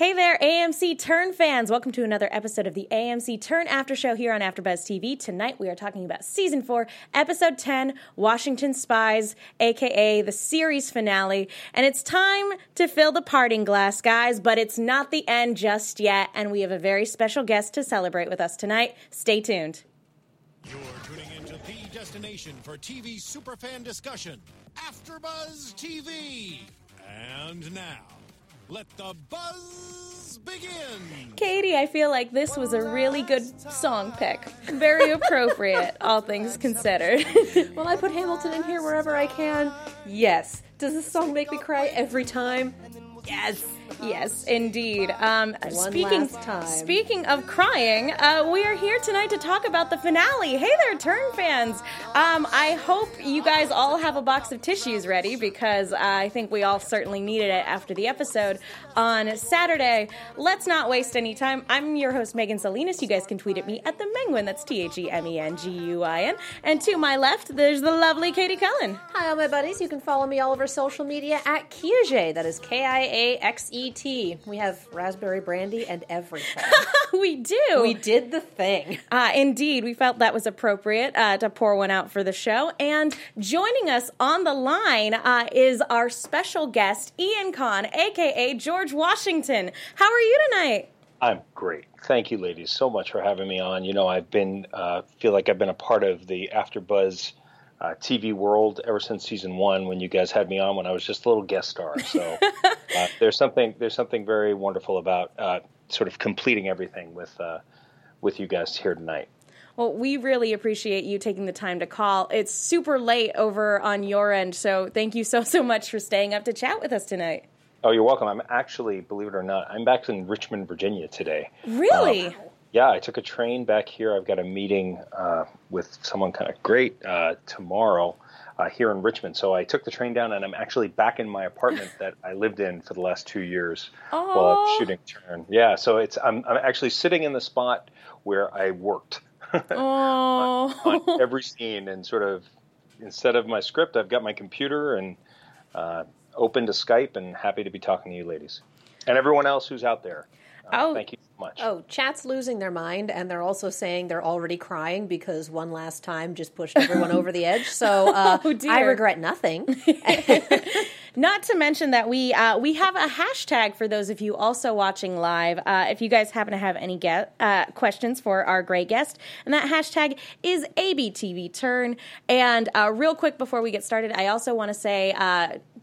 Hey there, AMC Turn fans. Welcome to another episode of the AMC Turn After Show here on AfterBuzz TV. Tonight we are talking about Season 4, Episode 10, Washington Spies, aka the series finale. And it's time to fill the parting glass, guys, but it's not the end just yet. And we have a very special guest to celebrate with us tonight. Stay tuned. You're tuning into the destination for TV superfan discussion, AfterBuzz TV. And now, let the buzz begin. Katie, I feel like this was a really good song pick. Very appropriate, all things considered. Will I put Hamilton in here wherever I can. Yes. Does this song make me cry every time? Yes. Yes, indeed. Um, speaking speaking of crying, uh, we are here tonight to talk about the finale. Hey there, Turn fans! Um, I hope you guys all have a box of tissues ready because I think we all certainly needed it after the episode on Saturday. Let's not waste any time. I'm your host Megan Salinas. You guys can tweet at me at the Menguin. That's T H E M E N G U I N. And to my left, there's the lovely Katie Cullen. Hi, all my buddies. You can follow me all over social media at Kiaxet. That is K I A X E T. We have raspberry brandy and everything. we do. we did the thing. Uh, indeed, we felt that was appropriate uh, to pour one out for the show. And joining us on the line uh, is our special guest, Ian Kahn, aka George Washington. How are you tonight? I'm great. Thank you, ladies, so much for having me on. You know, I've been uh, feel like I've been a part of the AfterBuzz uh, TV world ever since season one when you guys had me on when I was just a little guest star. So uh, there's something there's something very wonderful about uh, sort of completing everything with uh, with you guys here tonight. Well, we really appreciate you taking the time to call. It's super late over on your end, so thank you so, so much for staying up to chat with us tonight. Oh, you're welcome. I'm actually, believe it or not, I'm back in Richmond, Virginia today. Really? Yeah, I took a train back here. I've got a meeting uh, with someone kind of great uh, tomorrow uh, here in Richmond. So I took the train down, and I'm actually back in my apartment that I lived in for the last two years while I'm shooting Turn. Yeah, so it's I'm, I'm actually sitting in the spot where I worked oh. on every scene, and sort of instead of my script, I've got my computer and uh, open to Skype, and happy to be talking to you, ladies, and everyone else who's out there. Uh, Oh. Thank you much. Oh, chat's losing their mind, and they're also saying they're already crying because one last time just pushed everyone over the edge. So uh, Oh. I regret nothing. Not to mention that we uh, we have a hashtag for those of you also watching live. Uh, if you guys happen to have any get, uh, questions for our great guest, and that hashtag is ABTV Turn. And uh, real quick before we get started, I also want to say.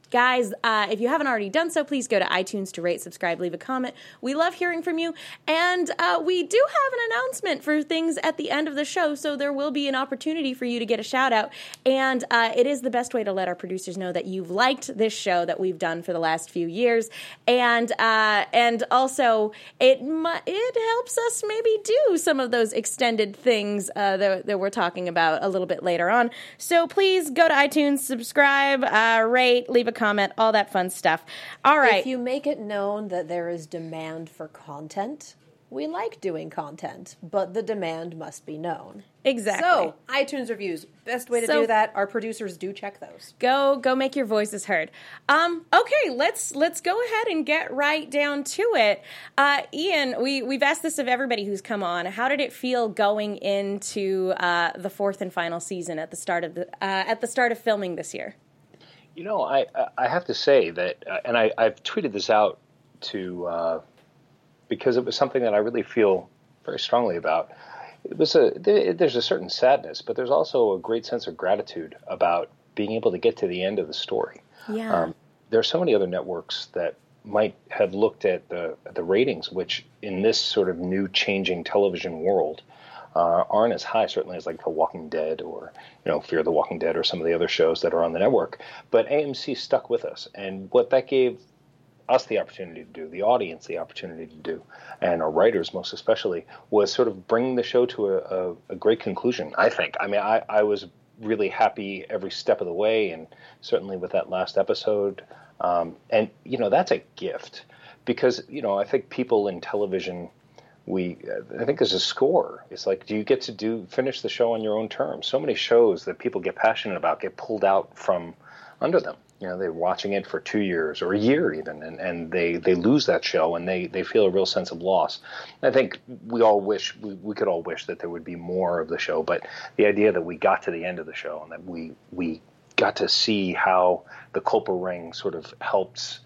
Guys, uh, if you haven't already done so, please go to iTunes to rate, subscribe, leave a comment. We love hearing from you. And uh, we do have an announcement for things at the end of the show, so there will be an opportunity for you to get a shout out. And uh, it is the best way to let our producers know that you've liked this show that we've done for the last few years. And uh, and also, it it helps us maybe do some of those extended things uh, that, that we're talking about a little bit later on. So please go to iTunes, subscribe, uh, rate, leave a comment, all that fun stuff. All right. If you make it known that there is demand for content, we like doing content, but the demand must be known. exactly. So, iTunes reviews, best way to So- do that. Our producers do check those. go go make your voices heard um okay let's let's go ahead and get right down to it uh ian we we've asked this of everybody who's come on how did it feel going into uh the fourth and final season at the start of the uh, at the start of filming this year You know, I I have to say that, uh, and I, I've tweeted this out to uh, because it was something that I really feel very strongly about. It was a there, there's a certain sadness, but there's also a great sense of gratitude about being able to get to the end of the story. yeah Um, there are so many other networks that might have looked at the at the ratings, which in this sort of new changing television world uh, aren't as high, certainly as like The Walking Dead or you know Fear the Walking Dead or some of the other shows that are on the network. But AMC stuck with us, and what that gave us the opportunity to do, the audience the opportunity to do, and our writers most especially, was sort of bringing the show to a, a, a great conclusion. I think. I mean, I, I was really happy every step of the way, and certainly with that last episode. Um, and you know, that's a gift because you know I think people in television. We, I think there's a score. It's like, do you get to do finish the show on your own terms? So many shows that people get passionate about get pulled out from under them. you know they're watching it for two years or a year even and, and they they lose that show and they they feel a real sense of loss i think we all wish we, we could all wish that there would be more of the show but the idea that we got to the end of the show and that we we got to see how the Culper ring sort of helps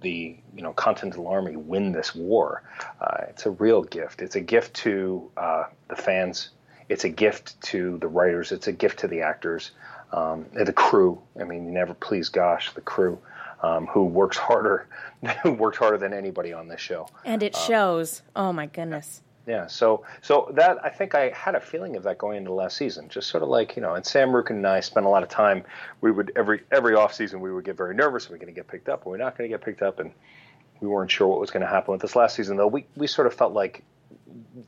the you know Continental Army win this war. Uh, it's a real gift. It's a gift to uh, the fans. It's a gift to the writers. It's a gift to the actors, um, the crew. I mean, you never please, gosh, the crew um, who works harder, who worked harder than anybody on this show. And it shows. Oh my goodness. Yeah, so so that I think I had a feeling of that going into last season. Just sort of like you know, and Sam Roukin and I spent a lot of time. We would every every off season we would get very nervous. Are we going to get picked up? Are we not going to get picked up? And we weren't sure what was going to happen with this last season. Though we we sort of felt like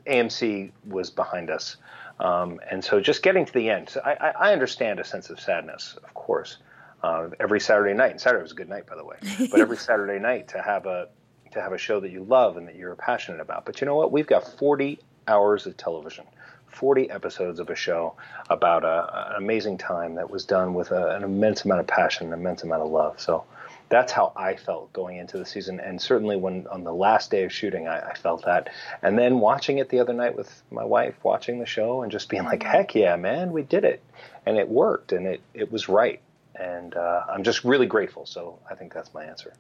AMC was behind us, um, and so just getting to the end. So I, I understand a sense of sadness, of course. Uh, every Saturday night, and Saturday was a good night, by the way. But every Saturday night to have a to have a show that you love and that you're passionate about. But you know what? We've got 40 hours of television, 40 episodes of a show about a, an amazing time that was done with a, an immense amount of passion, an immense amount of love. So that's how I felt going into the season. And certainly when on the last day of shooting, I, I felt that. And then watching it the other night with my wife, watching the show and just being like, heck yeah, man, we did it. And it worked and it, it was right. And uh, I'm just really grateful. So I think that's my answer.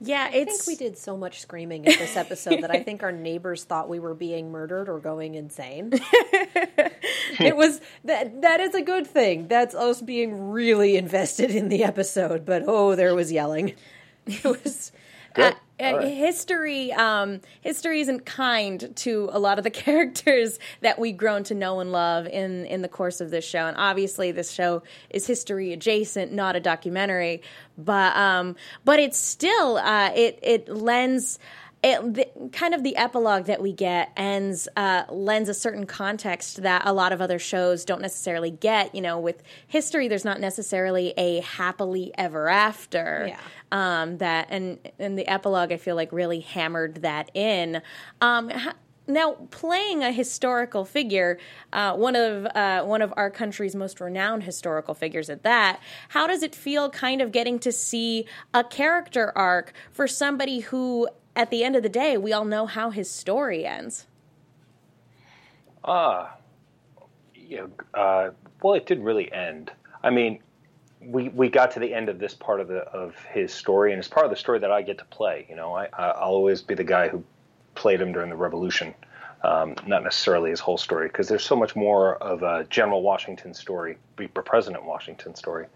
Yeah, I think we did so much screaming in this episode that I think our neighbors thought we were being murdered or going insane. it was that that is a good thing. That's us being really invested in the episode, but oh, there was yelling. It was Good. Uh, Uh, right. History, um, history isn't kind to a lot of the characters that we've grown to know and love in in the course of this show. And obviously, this show is history adjacent, not a documentary. But um, but it's still uh, it it lends it, the, kind of the epilogue that we get ends uh, lends a certain context that a lot of other shows don't necessarily get. You know, with history, there's not necessarily a happily ever after. Yeah. Um, that and and the epilogue, I feel like really hammered that in. Um, ha- now, playing a historical figure, uh, one of uh, one of our country's most renowned historical figures at that, how does it feel, kind of getting to see a character arc for somebody who at the end of the day, we all know how his story ends. Ah, uh, yeah. Uh, well, it didn't really end. I mean, we we got to the end of this part of the of his story, and it's part of the story that I get to play. You know, I I'll always be the guy who played him during the Revolution, um, not necessarily his whole story, because there's so much more of a General Washington story, President Washington story.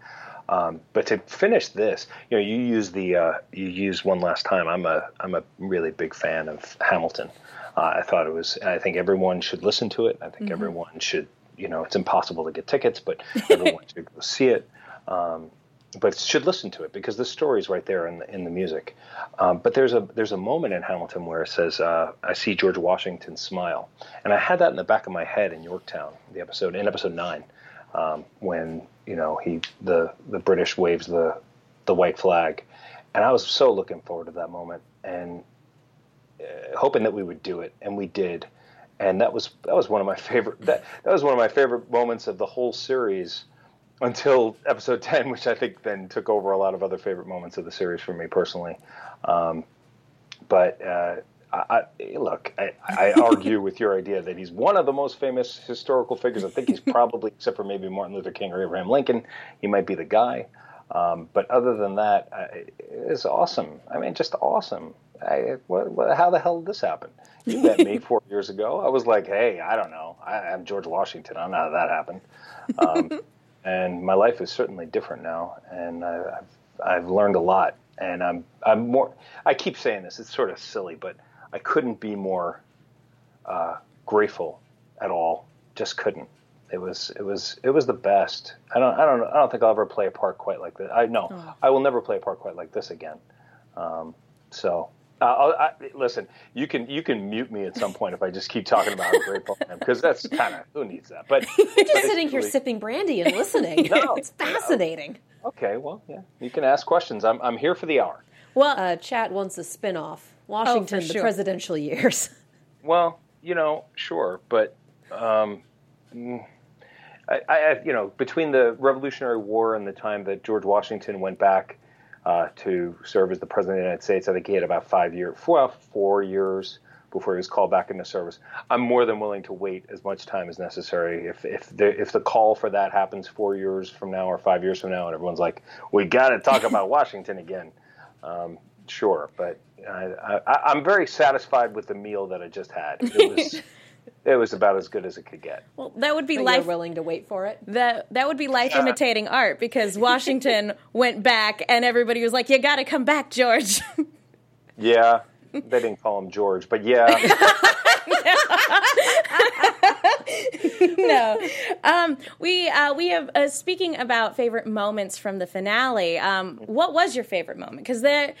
Um, but to finish this, you know, you use the uh, you use one last time. I'm a I'm a really big fan of Hamilton. Uh, I thought it was. I think everyone should listen to it. I think mm-hmm. everyone should. You know, it's impossible to get tickets, but everyone should go see it. Um, but should listen to it because the story is right there in the in the music. Um, but there's a there's a moment in Hamilton where it says, uh, "I see George Washington smile," and I had that in the back of my head in Yorktown, the episode in episode nine, um, when you know he the the British waves the the white flag, and I was so looking forward to that moment and uh, hoping that we would do it, and we did, and that was that was one of my favorite that that was one of my favorite moments of the whole series until episode 10 which i think then took over a lot of other favorite moments of the series for me personally. Um, but uh, I, look, I, I argue with your idea that he's one of the most famous historical figures. I think he's probably, except for maybe Martin Luther King or Abraham Lincoln, he might be the guy. Um, but other than that, uh, it's awesome. I mean, just awesome. I, what, what, how the hell did this happen? You met me four years ago. I was like, hey, I don't know. I, am George Washington. I don't know how that happened. Um, and my life is certainly different now, and I, I've I've learned a lot. And I'm I'm more. I keep saying this. It's sort of silly, but I couldn't be more uh, grateful at all. Just couldn't. It was it was it was the best. I don't I don't I don't think I'll ever play a part quite like this. I know oh. I will never play a part quite like this again. Um, so uh, I, listen, you can you can mute me at some point if I just keep talking about how grateful I am because that's kind of who needs that. But you're just sitting here sipping brandy and listening. no, it's fascinating. Okay, well, yeah, you can ask questions. I'm I'm here for the hour. Well, uh, chat wants a spinoff Washington, oh, sure. the presidential years. Well, you know, sure, but um, I, I, you know, between the Revolutionary War and the time that George Washington went back uh, to serve as the president of the United States. I think he had about five years, well, four years before he was called back into service. I'm more than willing to wait as much time as necessary. If if the if the call for that happens four years from now or five years from now, and everyone's like, "We got to talk about Washington again," um, sure. But I, I, I'm very satisfied with the meal that I just had. It was. It was about as good as it could get. Well, that would be But life. willing to wait for it. That that would be life imitating art because Washington went back and everybody was like, "You got to come back, George." Yeah, they didn't call him George, but yeah, no. Um, we uh, we have uh, speaking about favorite moments from the finale. Um, what was your favorite moment? Because there,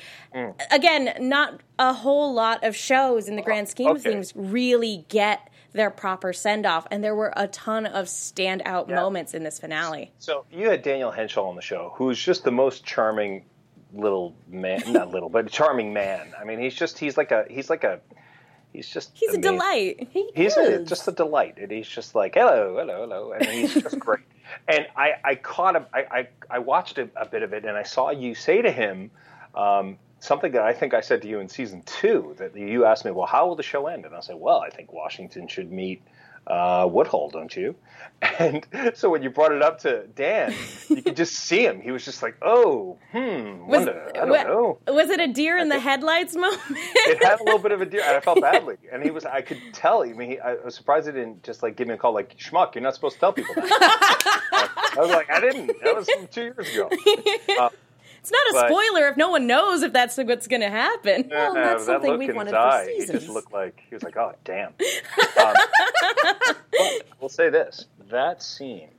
again, not a whole lot of shows in the grand scheme of things really get their proper send off, and there were a ton of standout Yeah. moments in this finale. So you had Daniel Henshall on the show, who's just the most charming little man, not little, but charming man. I mean, he's just he's like a he's like a he's just He's a delight. He He's a, just a delight, and he's just like hello, hello, hello, and he's just great. And I I caught him. I I, I watched a, a bit of it, and I saw you say to him. Um, Something that I think I said to you in season two that you asked me, well, how will the show end? And I said, well, I think Washington should meet uh, Woodhull, don't you? And so when you brought it up to Dan, you could just see him. He was just like, oh, hmm, Was, wonder, I don't know. was it a deer in the headlights moment? It had a little bit of a deer, and I felt badly. And he was, I could tell. I mean, he, I was surprised he didn't just like give me a call, like, schmuck, you're not supposed to tell people that. I was like, I didn't. That was from two years ago. Uh, It's not a But- spoiler if no one knows if that's what's going to happen. Well, No, that's that something look we've in wanted his for eye, He just looked like he was like, "Oh, damn." Um, but we'll say this: that scene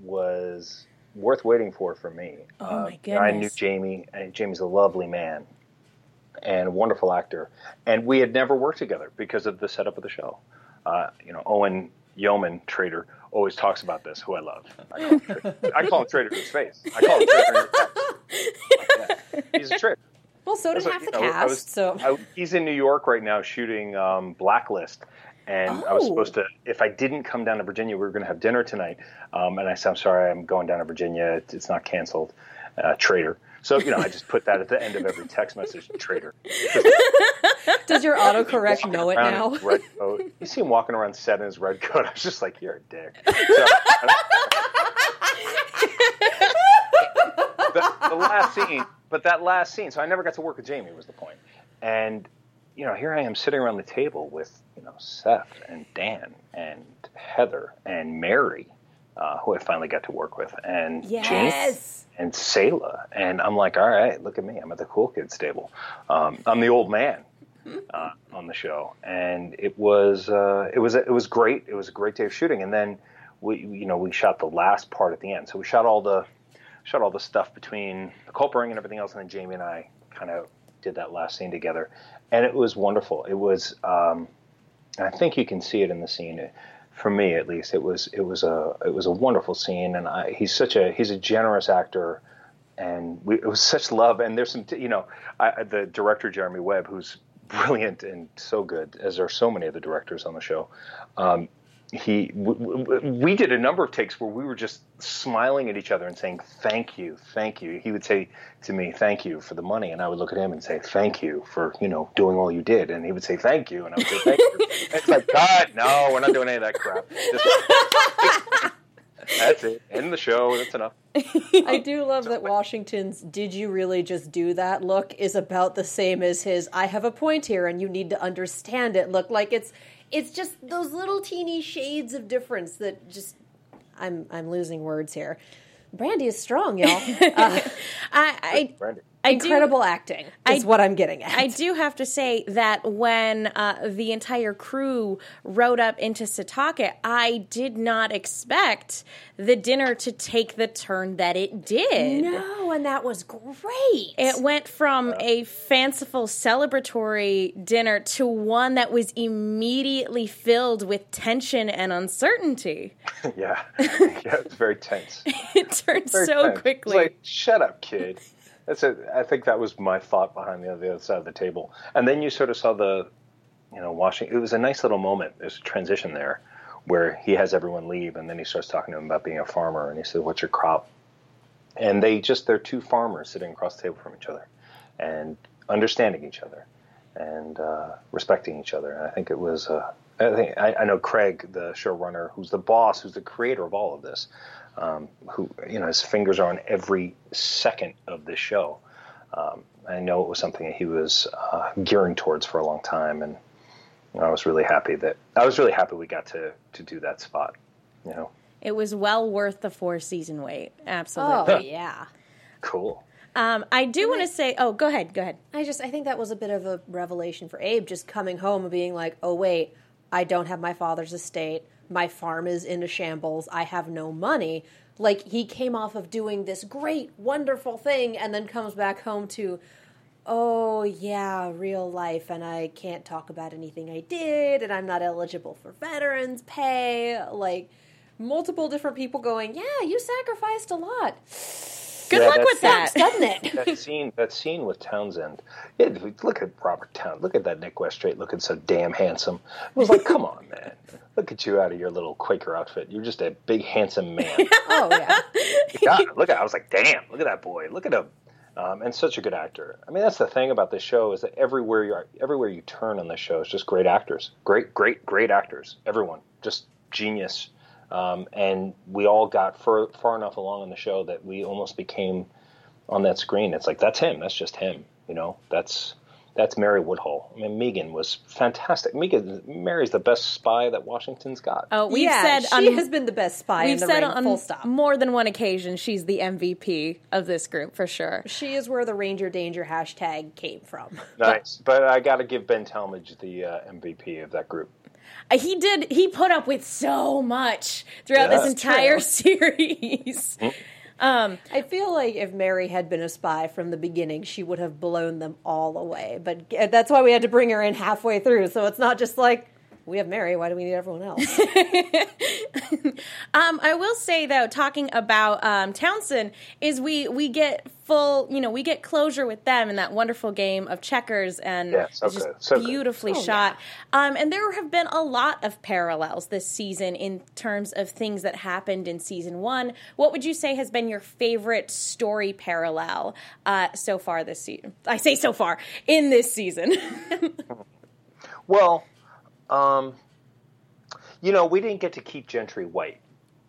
was worth waiting for for me. Oh, Uh, my I knew. Jamie, and Jamie's a lovely man and a wonderful actor, and we had never worked together because of the setup of the show. Uh, you know, Owain Yeoman, Trader, always talks about this, who I love. I call him, Trader. I call him Trader to his face. I call him Trader in his face. Like that. He's a traitor. Well, so did half the know, cast. was- so I, he's in New York right now shooting um, Blacklist, and I was Oh. supposed to. If I didn't come down to Virginia, we were going to have dinner tonight. Um, and I said, "I'm sorry, I'm going down to Virginia. It's, it's not canceled." Uh, traitor. So you know, I just put that at the end of every text message. Traitor. does your autocorrect know it now? Red coat. You see him walking around set in his red coat. I was just like, "You're a dick." So, the, the last scene, but that last scene. So I never got to work with Jamie. Was the point? And you know, here I am sitting around the table with you know Seth and Dan and Heather and Mary, uh, who I finally got to work with, and Yes. and Selah. And I'm like, all right, look at me. I'm at the cool kids table. Um, I'm the old man uh, on the show, and it was uh, it was it was great. It was a great day of shooting, and then we you know we shot the last part at the end. So we shot all the shot all the stuff between the ring and everything else, and then Jamie and I kind of did that last scene together, and it was wonderful. It was. Um, I think you can see it in the scene. For me, at least, it was it was a it was a wonderful scene, and I, he's such a he's a generous actor, and we, it was such love. And there's some you know I, the director Jeremy Webb, who's brilliant and so good, as are so many of the directors on the show. Um, he we did a number of takes where we were just smiling at each other and saying thank you thank you. He would say to me thank you for the money and i would look at him and say thank you for you know doing all you did. And he would say thank you and i would say thank you. It's like god no we're not doing any of that crap. Just- that's it. End the show. That's enough. I do love that Washington's "Did you really just do that?" look is about the same as his "I have a point here and you need to understand it." Look. Like it's it's just those little teeny shades of difference that just I'm I'm losing words here. Brandy is strong, y'all. Uh, I, I, Brandy. I do- incredible acting is I- what I'm getting at. I do have to say that when uh, the entire crew rode up into Setauket, I did not expect the dinner to take the turn that it did. no, and that was great. It went from a fanciful celebratory dinner to one that was immediately filled with tension and uncertainty. yeah yeah it's very tense It turned Very so tense. It's quickly. like shut up kid that's i think that was my thought behind the other, the other side of the table and then you sort of saw the you know washing it was a nice little moment there's a transition there where he has everyone leave and then he starts talking to them about being a farmer and he said what's your crop and they just they're two farmers sitting across the table from each other, and understanding each other, and uh, respecting each other. And I think it was. Uh, I think I, I know Craig, the showrunner, who's the boss, who's the creator of all of this, um, who you know his fingers are on every second of this show. Um, I know it was something that he was uh, gearing towards for a long time, and I was really happy that I was really happy we got to to do that spot. You know, It was well worth the four season wait. Absolutely, Oh Absolutely. yeah. cool. Um, I do want to say. Oh, go ahead. Go ahead. I just I think that was a bit of a revelation for Abe just coming home and being like, "Oh wait, I don't have my father's estate. My farm is in a shambles. I have no money." Like he came off of doing this great, wonderful thing and then comes back home to Oh yeah, real life and I can't talk about anything I did and I'm not eligible for veterans pay. Like multiple different people going, "Yeah, you sacrificed a lot." Good Yeah, luck that's- with that. Doesn't it? that scene that scene with Townsend. Yeah, look at Robert Town. Look at that Nick Westrate looking so damn handsome. I was like, come on, man. Look at you out of your little Quaker outfit. You're just a big handsome man. oh yeah. God, look at I was like, damn, look at that boy. Look at him. Um, and such a good actor. I mean, that's the thing about this show is that everywhere you are, everywhere you turn on this show is just great actors, great, great, great actors. Everyone, just genius. Um, and we all got far, far enough along in the show that we almost became on that screen. It's like that's him. That's just him. You know, that's that's Mary Woodhull. I mean, Meegan was fantastic. Meegan, Mary's the best spy that Washington's got. Oh, we've yeah, said she on, has been the best spy we've in the said ring. on full stop. more than one occasion she's the MVP of this group for sure. She is where the Ranger Danger hashtag came from. Nice, but I got to give Ben Tallmadge the uh, MVP of that group. Uh, He did. He put up with so much throughout Yeah. this entire true. series. I feel like if Mary had been a spy from the beginning, she would have blown them all away. But that's why we had to bring her in halfway through. So it's not just like we have Mary. Why do we need everyone else? Um, I will say though, talking about um, Townsend, is we we get full, you know, we get closure with them in that wonderful game of checkers, and Yeah, so it's just good, so good. beautifully Oh, shot. Um, and there have been a lot of parallels this season in terms of things that happened in season one. What would you say has been your favorite story parallel uh, so far this season? I say so far in this season. Well, um, you know, we didn't get to keep Gentry White.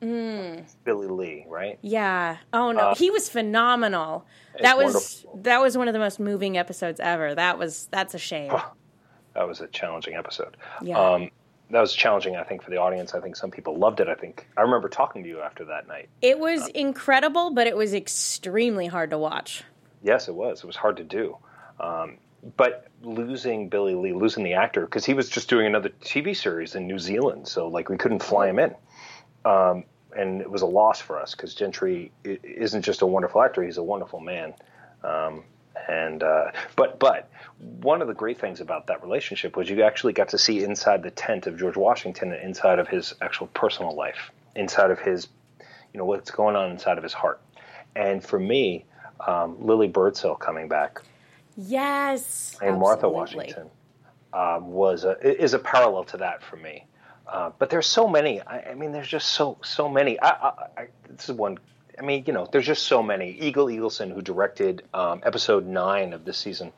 Mm. Billy Lee, right? Yeah. Oh no, he was phenomenal. That was wonderful. that was one of the most moving episodes ever. That was that's a shame. That was a challenging episode. Yeah. Um, that was challenging, I think, for the audience. I think some people loved it. I think I remember talking to you after that night. It was incredible, but it was extremely hard to watch. Yes, it was. It was hard to do. Um, but losing Billy Lee, losing the actor, because he was just doing another TV series in New Zealand, so like we couldn't fly him in. Um, and it was a loss for us because Gentry isn't just a wonderful actor; he's a wonderful man. Um, and uh, but but one of the great things about that relationship was you actually got to see inside the tent of George Washington and inside of his actual personal life, inside of his, you know, what's going on inside of his heart. And for me, um, Lily Birdsell coming back Yes. and Martha Washington um, was a, is a parallel to that for me. Uh, but there's so many. I, I mean, there's just so so many. I, I, I, this is one. I mean, you know, there's just so many. Eagle Egilsson, who directed um, episode nine of this season,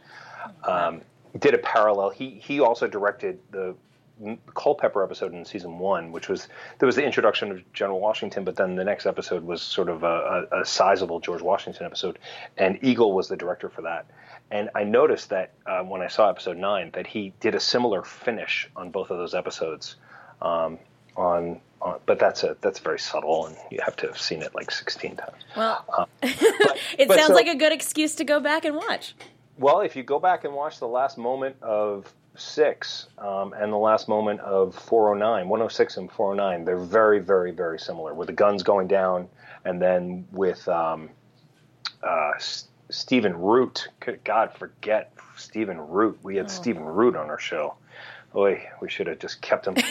um, did a parallel. He he also directed the Culpeper episode in season one, which was there was the introduction of General Washington, but then the next episode was sort of a, a, a sizable George Washington episode, and Eagle was the director for that. And I noticed that uh, when I saw episode nine, that he did a similar finish on both of those episodes. Um, on, on, but that's a that's very subtle, and you have to have seen it like sixteen times. Well, it but sounds so- like a good excuse to go back and watch. Well, if you go back and watch the last moment of six um, and the last moment of 409, 106 and 409, they're very, very, very similar. With the guns going down, and then with um, uh, Stephen Root. Good God, forget Stephen Root. We had Stephen Root on our show. Boy, we should have just kept him.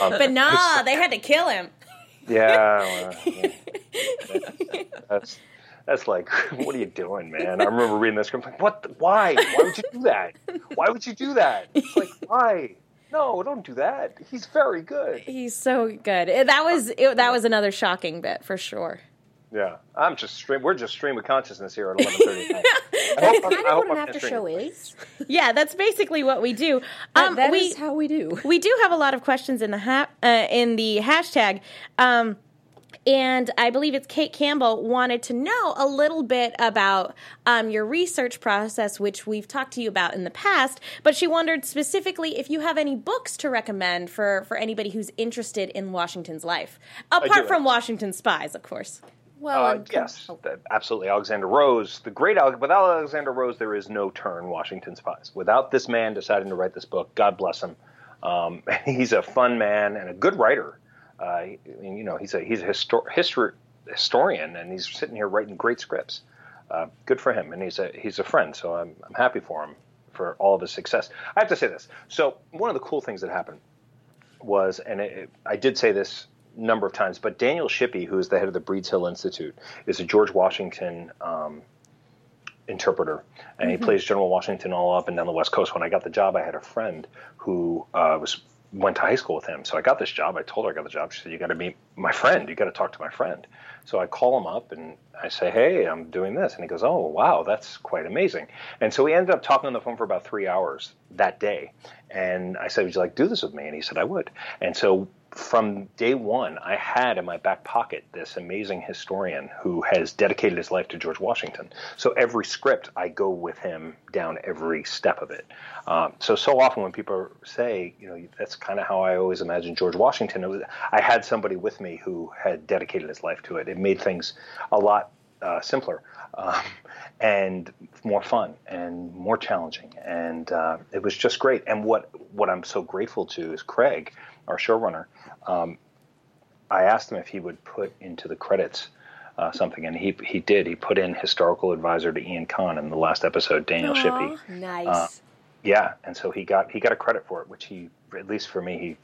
Um, But nah, they had to kill him. yeah, well, yeah. that's that's like, what are you doing, man? I remember reading this script, like, what? the- Why? Why would you do that? Why would you do that? It's like, why? No, don't do that. He's very good. He's so good. That was it, that was another shocking bit for sure. Yeah, I'm just stream. We're just stream of consciousness here at 11:30. That's kind of what an after show is. Yeah, that's basically what we do. Um, Um, that we is how we do. we do have a lot of questions in the ha- uh, in the hashtag. Um, and I believe it's Kate Campbell wanted to know a little bit about um, your research process, which we've talked to you about in the past. But she wondered specifically if you have any books to recommend for for anybody who's interested in Washington's life, apart from Washington Spies, of course. Well, Uh, yes, that- absolutely. Alexander Rose, the great Al- without Alexander Rose, there is no turn Washington Spies. Without this man deciding to write this book, God bless him. Um, he's a fun man and a good writer. Uh, I mean, you know, he's a he's a histor- history historian, and he's sitting here writing great scripts. Uh, good for him, and he's a he's a friend, so I'm I'm happy for him for all of his success. I have to say this. So one of the cool things that happened was, and it, it- I did say this number of times, but Daniel Shippey, who is the head of the Breeds Hill Institute, is a George Washington um, interpreter, and he plays General Washington all up and down the West Coast. When I got the job, I had a friend who uh, was went to high school with him, so I got this job. I told her I got the job. She said, "You got to meet my friend. You got to talk to my friend." So I call him up and I say, "Hey, I'm doing this," and he goes, "Oh, wow, that's quite amazing." And so we ended up talking on the phone for about three hours that day. And I said, "Would you like to do this with me?" And he said, "I would." And so from day one, I had in my back pocket this amazing historian who has dedicated his life to George Washington. So every script, I go with him down every step of it. Um, so so often when people say, you know, that's kind of how I always imagined George Washington. Was, I had somebody with me who had dedicated his life to it. It made things a lot uh, simpler. Um, and more fun and more challenging, and uh, it was just great. And what what I'm so grateful to is Craig, our showrunner. Um, I asked him if he would put into the credits uh, something, and he he did. He put in historical advisor to Ian Kahn in the last episode, Daniel Shippey. nice. Yeah, and so he got he got a credit for it, which he at least for me he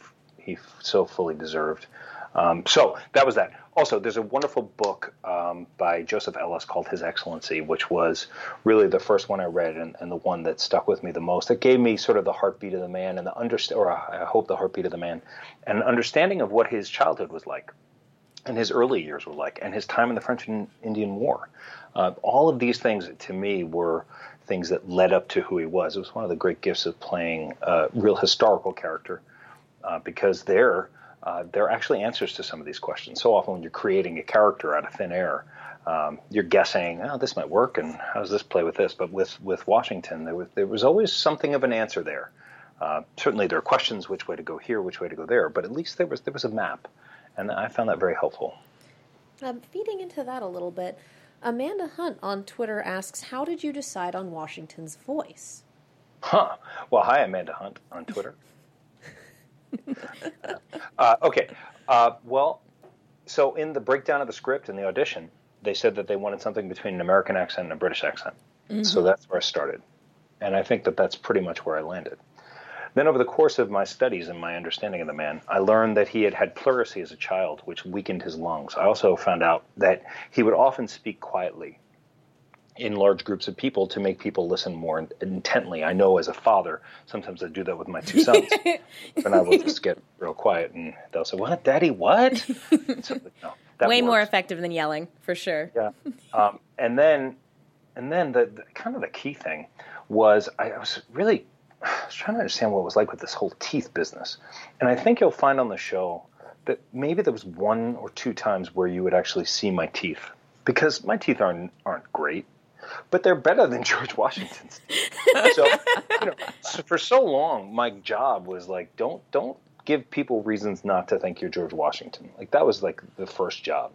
he so fully deserved. Um, so that was that. Also, there's a wonderful book um, by Joseph Ellis called His Excellency, which was really the first one I read and, and the one that stuck with me the most. It gave me sort of the heartbeat of the man and the underst- or I hope the heartbeat of the man, and an understanding of what his childhood was like and his early years were like, and his time in the French and Indian War. Uh, all of these things, to me, were things that led up to who he was. It was one of the great gifts of playing a real historical character, uh, because they're uh, they're actually answers to some of these questions. So often, when you're creating a character out of thin air, um, you're guessing, "Oh, this might work," and how does this play with this? But with with Washington, there was there was always something of an answer there. Uh, certainly, there are questions: which way to go here, which way to go there. But at least there was there was a map, and I found that very helpful. Um, feeding into that a little bit, Amanda Hunt on Twitter asks, "How did you decide on Washington's voice?" Huh. Well, hi, Amanda Hunt on Twitter. uh, okay. Uh, well, so in the breakdown of the script in the audition, they said that they wanted something between an American accent and a British accent. So that's where I started. And I think that that's pretty much where I landed. Then, over the course of my studies and my understanding of the man, I learned that he had had pleurisy as a child, which weakened his lungs. I also found out that he would often speak quietly in large groups of people to make people listen more intently. I know as a father, sometimes I do that with my two sons, and I will just get real quiet, and they'll say, "What, Daddy? What?" So, no, that Way more effective than yelling, for sure. Yeah. Um, and then, and then the, the kind of the key thing was I, I was really I was trying to understand what it was like with this whole teeth business. And I think you'll find on the show that maybe there was one or two times where you would actually see my teeth because my teeth aren't aren't great, but they're better than George Washington's. so, you know, for so long, my job was like, don't don't give people reasons not to think you're George Washington. Like that was like the first job.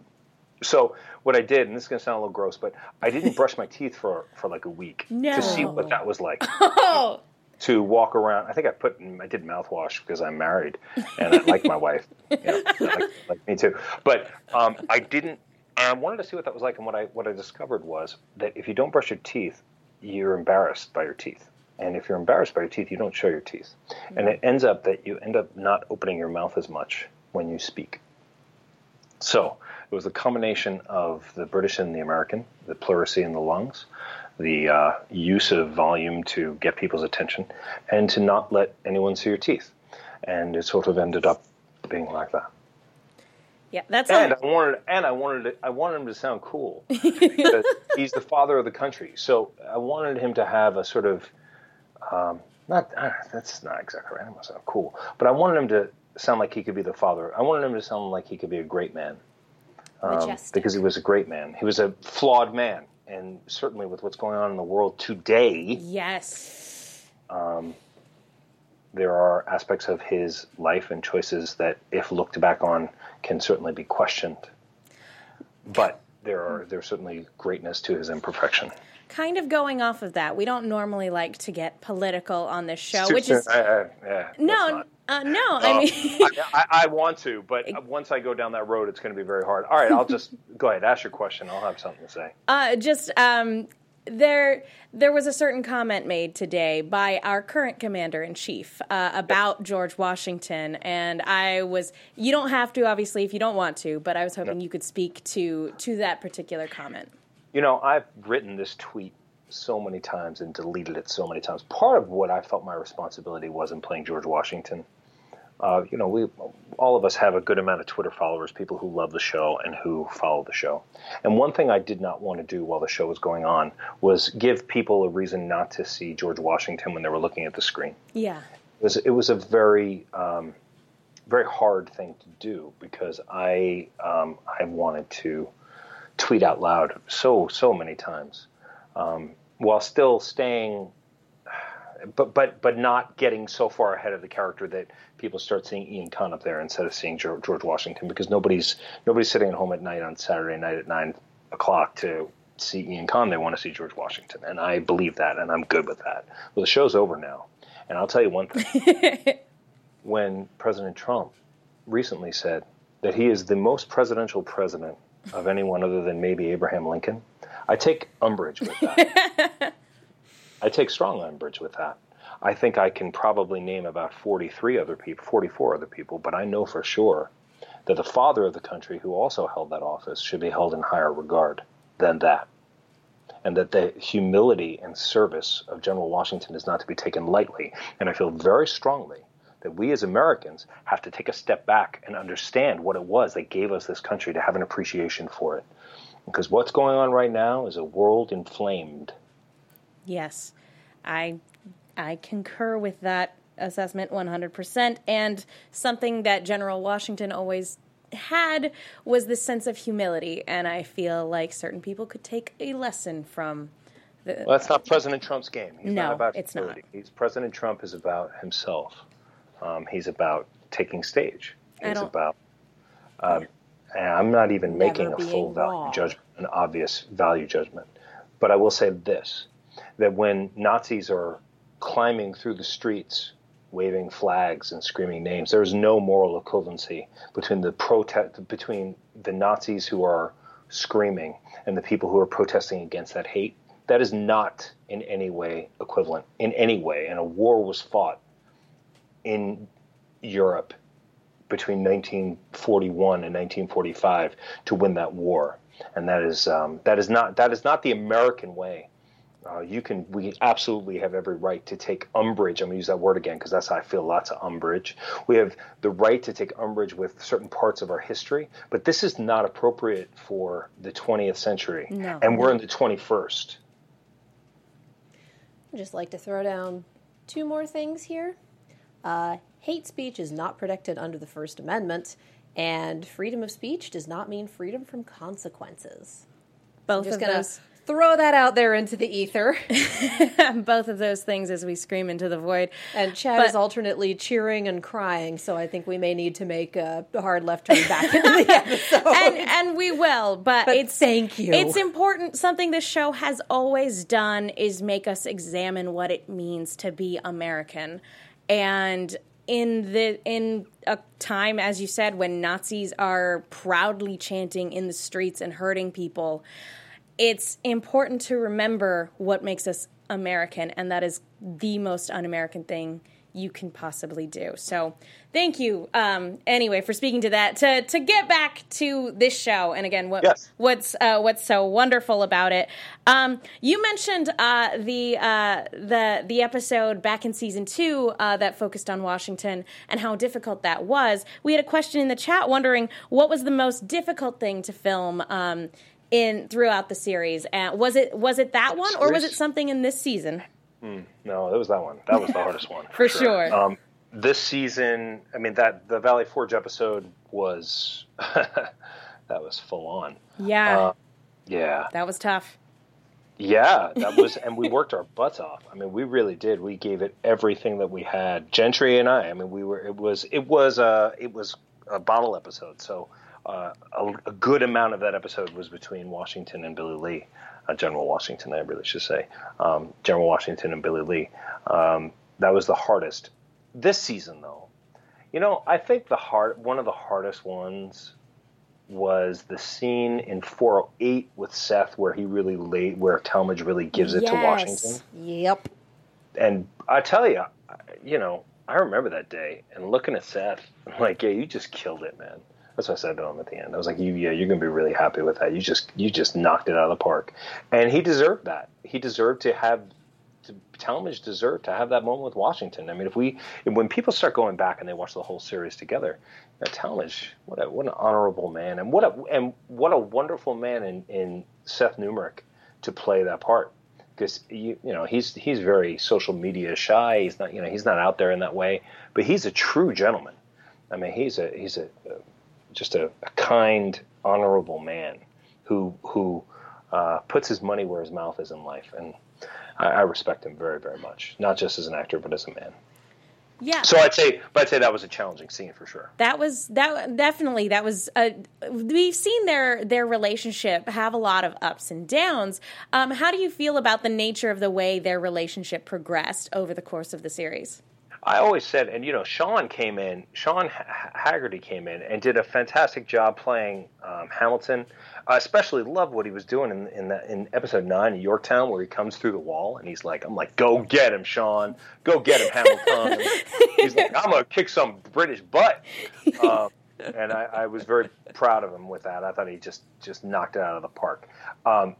So what I did, and this is going to sound a little gross, but I didn't brush my teeth for for like a week to see what that was like Oh, to walk around. I think I put I did mouthwash because I'm married and I like my wife, you know, like, like me too. But um, I didn't. I wanted to see what that was like, and what I what I discovered was that if you don't brush your teeth, you're embarrassed by your teeth. And if you're embarrassed by your teeth, you don't show your teeth. And it ends up that you end up not opening your mouth as much when you speak. So it was a combination of the British and the American, the pleurisy in the lungs, the uh, use of volume to get people's attention, and to not let anyone see your teeth. And it sort of ended up being like that. Yeah, that's and. I wanted and I wanted it, I wanted him to sound cool. he's the father of the country, so I wanted him to have a sort of um, not uh, that's not exactly right. I must sound cool, but I wanted him to sound like he could be the father. I wanted him to sound like he could be a great man um, because he was a great man. He was a flawed man, and certainly with what's going on in the world today, yes. There are aspects of his life and choices that, if looked back on, can certainly be questioned. But there are there's certainly greatness to his imperfection. Kind of going off of that, we don't normally like to get political on this show, which soon. is I- I- yeah, no, uh, no. I Oh, mean, I, I, I want to, but once I go down that road, it's going to be very hard. All right, I'll just go ahead. Ask your question. I'll have something to say. Uh, just um, there, there was a certain comment made today by our current commander in chief uh, about George Washington, and I was. You don't have to, obviously, if you don't want to, but I was hoping you could speak to to that particular comment. You know, I've written this tweet so many times and deleted it so many times. Part of what I felt my responsibility was in playing George Washington. Uh, you know, we all of us have a good amount of Twitter followers, people who love the show and who follow the show. And one thing I did not want to do while the show was going on was give people a reason not to see George Washington when they were looking at the screen. Yeah, It was it was a very um, very hard thing to do because I um, I wanted to tweet out loud so so many times um, while still staying but but but not getting so far ahead of the character that people start seeing Ian Kahn up there instead of seeing George, George Washington because nobody's nobody's sitting at home at night on Saturday night at nine o'clock to see Ian Kahn. They want to see George Washington, and I believe that, and I'm good with that. Well, the show's over now, and I'll tell you one thing: when President Trump recently said that he is the most presidential president of anyone other than maybe Abraham Lincoln, I take umbrage with that. I take strong umbrage with that. I think I can probably name about 43 other people, 44 other people, but I know for sure that the father of the country who also held that office should be held in higher regard than that. And that the humility and service of General Washington is not to be taken lightly. And I feel very strongly that we as Americans have to take a step back and understand what it was that gave us this country to have an appreciation for it. Because what's going on right now is a world inflamed. yes, I I concur with that assessment 100%. And something that General Washington always had was this sense of humility, and I feel like certain people could take a lesson from the. Well, that's not President Trump's game. He's No, not about it's humility. not. He's President Trump is about himself. Um, he's about taking stage. He's about. Um, I'm not even making a full value wrong. judgment, an obvious value judgment, but I will say this: that when Nazis are climbing through the streets, waving flags and screaming names, there is no moral equivalency between the protest between the Nazis who are screaming and the people who are protesting against that hate. That is not in any way equivalent in any way. And a war was fought in Europe between 1941 and 1945 to win that war, and that is um, that is not that is not the American way. Uh, you can we absolutely have every right to take umbrage. I'm going to use that word again because that's how I feel. Lots of umbrage. We have the right to take umbrage with certain parts of our history, but this is not appropriate for the 20th century, No. and we're in the 21st. I'd just like to throw down two more things here. Uh, hate speech is not protected under the First Amendment, and freedom of speech does not mean freedom from consequences. both Just of gonna those throw that out there into the ether. both of those things as we scream into the void. And Chad But- is alternately cheering and crying, so I think we may need to make a hard left turn back into the episode. and and we will, but, But it's thank you. It's important. Something this show has always done is make us examine what it means to be American, and in the in a time, as you said, when Nazis are proudly chanting in the streets and hurting people, it's important to remember what makes us American, and that is the most un-American thing you can possibly do. So, thank you. Um, anyway, for speaking to that. To to get back to this show, and again, what Yes. what's uh, what's so wonderful about it? Um, you mentioned uh, the uh, the the episode back in season two uh, that focused on Washington and how difficult that was. We had a question in the chat wondering what was the most difficult thing to film. Um, in throughout the series, And was it was it that one, or was it something in this season? No, it was that one. That was the hardest one For sure. Um, this season, I mean that the Valley Forge episode was that was full on. Yeah, Uh, Yeah, that was tough. yeah, that was, and we worked our butts off. I mean, we really did. We gave it everything that we had. Gentry and I. I mean, we were. It was. It was. Uh, it was a bottle episode. So uh, a, a good amount of that episode was between Washington and Billy Lee, uh, General Washington. I really should say, um, General Washington and Billy Lee. Um, that was the hardest. This season, though, you know, I think the hard one of the hardest ones was the scene in 408 with Seth where he really laid where Tallmadge really gives it to Yes. Washington. Yep. And I tell you, you know, I remember that day and looking at Seth, I'm like, yeah, you just killed it, man. That's what I said to him at the end. I was like, you, yeah, you're gonna be really happy with that. You just, you just knocked it out of the park, and he deserved that. He deserved to have. To, Tallmadge deserved to have that moment with Washington. I mean, if we, when people start going back and they watch the whole series together, you know, Tallmadge, what a, what an honorable man, and what a, and what a wonderful man in, in Seth Numrich to play that part because you, you know he's he's very social media shy. He's not you know he's not out there in that way, but he's a true gentleman. I mean, he's a he's a just a, a kind, honorable man who who uh, puts his money where his mouth is in life, and I, I respect him very very much, not just as an actor but as a man. Yeah. So I'd say, but I'd say that was a challenging scene for sure. that was that definitely that was uh, we've seen their their relationship have a lot of ups and downs um, how do you feel about the nature of the way their relationship progressed over the course of the series I always said, and you know, Sean came in, Sean Haggerty came in and did a fantastic job playing um, Hamilton. I especially love what he was doing in in, that, in episode nine in Yorktown, where he comes through the wall and he's like, "I'm like, go get him, Sean, go get him, Hamilton." he's like, "I'm gonna kick some British butt," um, and I, I was very proud of him with that. I thought he just just knocked it out of the park. Um,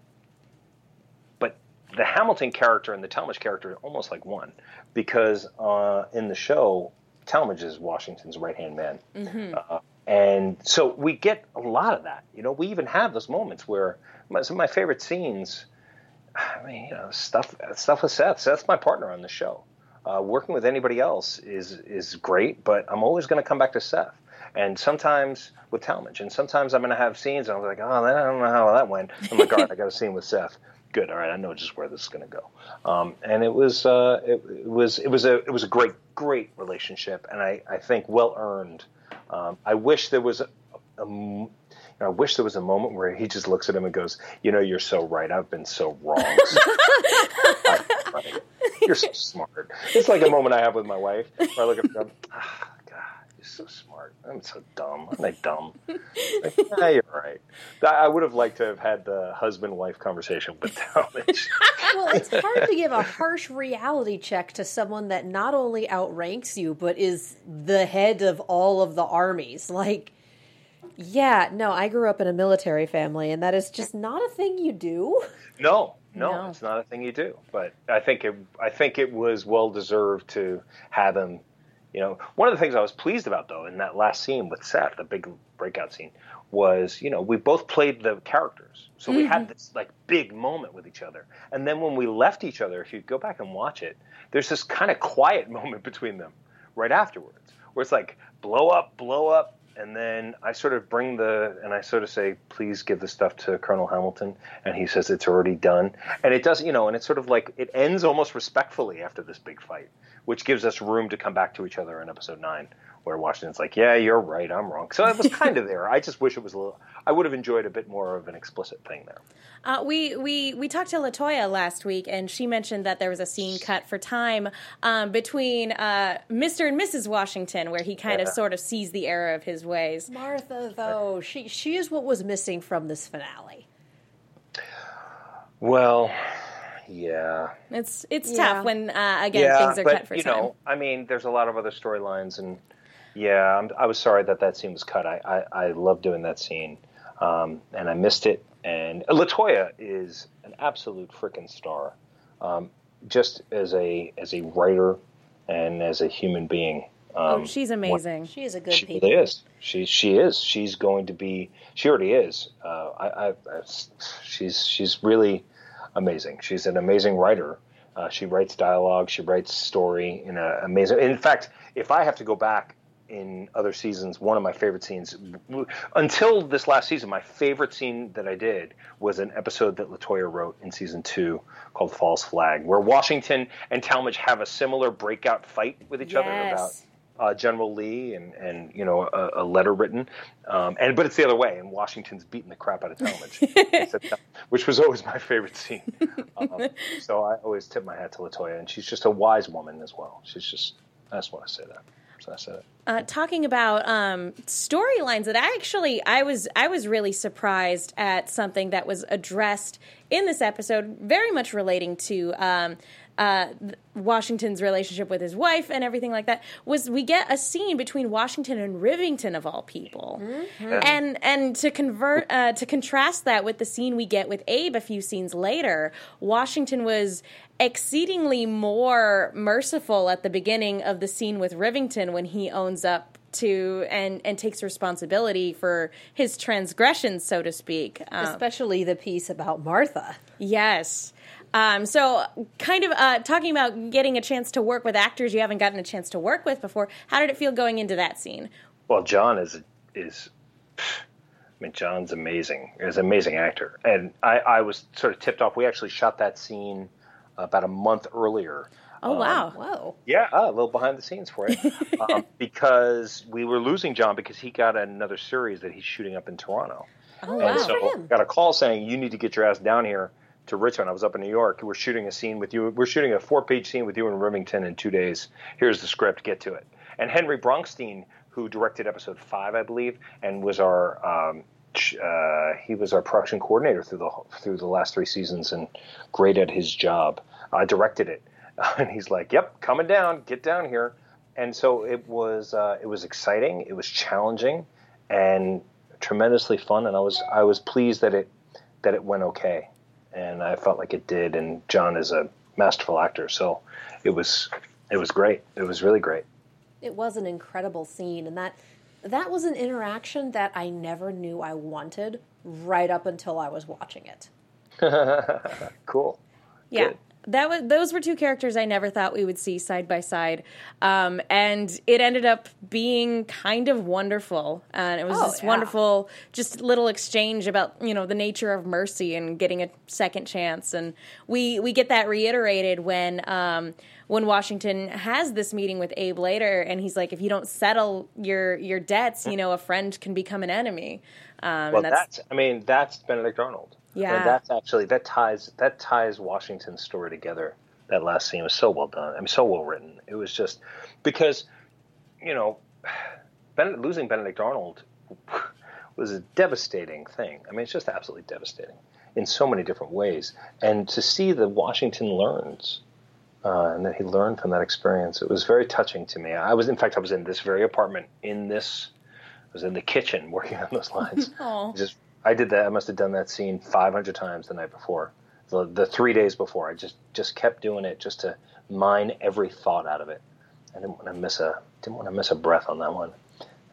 the Hamilton character and the Tallmadge character are almost like one because uh, in the show, Tallmadge is Washington's right hand man. Uh, and so we get a lot of that. You know, we even have those moments where my, some of my favorite scenes. I mean, you know, stuff stuff with Seth. Seth's my partner on the show. Uh, working with anybody else is is great, but I'm always going to come back to Seth. And sometimes with Tallmadge, and sometimes I'm going to have scenes, and I'm like, oh, I don't know how that went. I'm like, all right, I got a scene with Seth. Good, all right, I know just where this is going to go. Um, and it was uh, it, it was it was a it was a great great relationship, and I I think well earned. Um, I wish there was a, a m- I wish there was a moment where he just looks at him and goes, "You know, you're so right. I've been so wrong. Right. You're so smart." It's like a moment I have with my wife where I look at her, ah, You're so smart. I'm so dumb. I'm like dumb. Like, yeah, you're right. I would have liked to have had the husband-wife conversation with Tallmadge. Well, it's hard to give a harsh reality check to someone that not only outranks you, but is the head of all of the armies. Like, yeah, no, I grew up in a military family, and that is just not a thing you do. No, no, No. it's not a thing you do. But I think it, I think it was well deserved to have him. You know, one of the things I was pleased about though in that last scene with Seth, the big breakout scene, was you know we both played the characters, so we had mm-hmm. this like big moment with each other. And then when we left each other, if you go back and watch it, there's this kind of quiet moment between them right afterwards, where it's like blow up, blow up, and then I sort of bring the and I sort of say, please give the stuff to Colonel Hamilton, and he says it's already done, and it does, you know, and it's sort of like it ends almost respectfully after this big fight, which gives us room to come back to each other in episode nine, where Washington's like, yeah, you're right, I'm wrong. So it was kind of there. I just wish it was a little. I would have enjoyed a bit more of an explicit thing there. Uh, we we we talked to Latoya last week, and she mentioned that there was a scene cut for time um, between uh, Mr. and Mrs. Washington, where he kind of sort of sees the error of his ways. Martha, though, she she is what was missing from this finale. Well, Yeah. It's it's Yeah. tough when uh, again yeah, things are but cut for you time. know, I mean, there's a lot of other storylines, and yeah, I'm, I was sorry that that scene was cut. I I, I love doing that scene, um, and I missed it. And Latoya is an absolute freaking star, um, just as a as a writer and as a human being. Um, oh, she's amazing. She is a good she people. really is. She she is. She's going to be. She already is. Uh, I, I, I she's she's really amazing. She's an amazing writer. Uh, she writes dialogue. She writes story in a amazing. In fact, if I have to go back in other seasons, one of my favorite scenes until this last season, my favorite scene that I did was an episode that Latoya wrote in season two called "False Flag," where Washington and Tallmadge have a similar breakout fight with each other about uh, General Lee and, and you know a, a letter written, um, and but it's the other way, and Washington's beating the crap out of Tallmadge, which was always my favorite scene. Um, so I always tip my hat to Latoya, and she's just a wise woman as well. She's just I just want to say that. I said it. uh, talking about um, storylines that I actually I was I was really surprised at something that was addressed in this episode, very much relating to um, uh, Washington's relationship with his wife and everything like that. Was we get a scene between Washington and Rivington of all people, and and to convert uh, to contrast that with the scene we get with Abe a few scenes later, Washington was exceedingly more merciful at the beginning of the scene with Rivington when he owns up to and and takes responsibility for his transgressions, so to speak. Um, Especially the piece about Martha. Yes. Um, so, kind of uh, talking about getting a chance to work with actors you haven't gotten a chance to work with before. How did it feel going into that scene? Well, John is is. I mean, John's amazing. He's an amazing actor, and I, I was sort of tipped off. We actually shot that scene about a month earlier. Oh wow! Whoa. Yeah, ah, a little behind the scenes for it, um, because we were losing John because he got another series that he's shooting up in Toronto. Oh wow! And so got a call saying you need to get your ass down here to Richmond. I was up in New York. We're shooting a scene with you. We're shooting a four-page scene with you in Rivington in two days. Here's the script. Get to it. And Henry Bronchtein, who directed episode five, I believe, and was our um, uh, he was our production coordinator through the through the last three seasons and great at his job. I directed it, and he's like, "Yep, coming down. Get down here." And so it was uh, it was exciting. It was challenging, and tremendously fun. And I was I was pleased that it that it went okay, and I felt like it did. And John is a masterful actor, so it was it was great. It was really great. It was an incredible scene, and that that was an interaction that I never knew I wanted right up until I was watching it. Cool. Yeah. Good. That was those were two characters I never thought we would see side by side, um, and it ended up being kind of wonderful. And it was Oh, this yeah. wonderful, just little exchange about you know the nature of mercy and getting a second chance. And we we get that reiterated when um, when Washington has this meeting with Abe later, and he's like, if you don't settle your your debts, you know, a friend can become an enemy. Um, Well, and that's, that's, I mean that's Benedict Arnold. Yeah. that's actually that ties that ties Washington's story together. That last scene was so well done. I mean, so well written. It was just because you know, ben, losing Benedict Arnold was a devastating thing. I mean, it's just absolutely devastating in so many different ways. And to see that Washington learns uh, and that he learned from that experience, it was very touching to me. I was, in fact, I was in this very apartment in this. I was in the kitchen working on those lines. Just, I did that. I must have done that scene 500 times the night before, the, the three days before. I just, just kept doing it just to mine every thought out of it. I didn't want to miss a, didn't want to miss a breath on that one.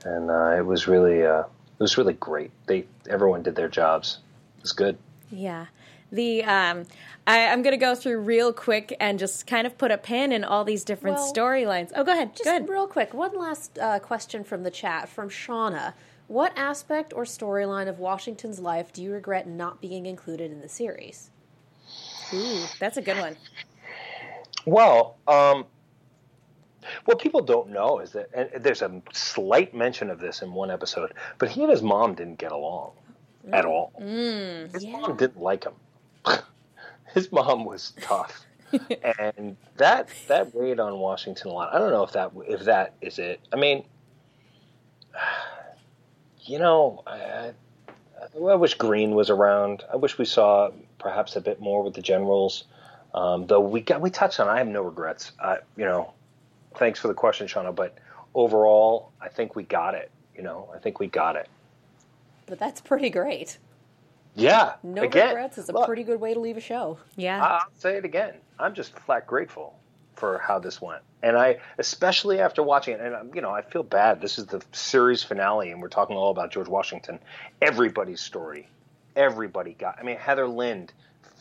And uh, it was really, uh, it was really great. They, everyone did their jobs. It was good. Yeah. The um, I, I'm going to go through real quick and just kind of put a pin in all these different Well, storylines. Oh, go ahead. Just go ahead. real quick, one last uh, question from the chat from Shauna. What aspect or storyline of Washington's life do you regret not being included in the series? Ooh, that's a good one. Well, um, what people don't know is that and there's a slight mention of this in one episode, but he and his mom didn't get along at all. his mom didn't like him. his mom was tough, and that that weighed on Washington a lot. I don't know if that if that is it. I mean, you know, I, I, I wish Greene was around. I wish we saw perhaps a bit more with the generals. Um, though we got we touched on, it, I have no regrets. I, you know, thanks for the question, Shauna. But overall, I think we got it. You know, I think we got it. But that's pretty great. Yeah. No again, regrets is a look, pretty good way to leave a show. Yeah. I'll say it again. I'm just flat grateful for how this went, and I, especially after watching it, and um, you know, I feel bad. This is the series finale, and we're talking all about George Washington. Everybody's story, everybody got. I mean, Heather Lind,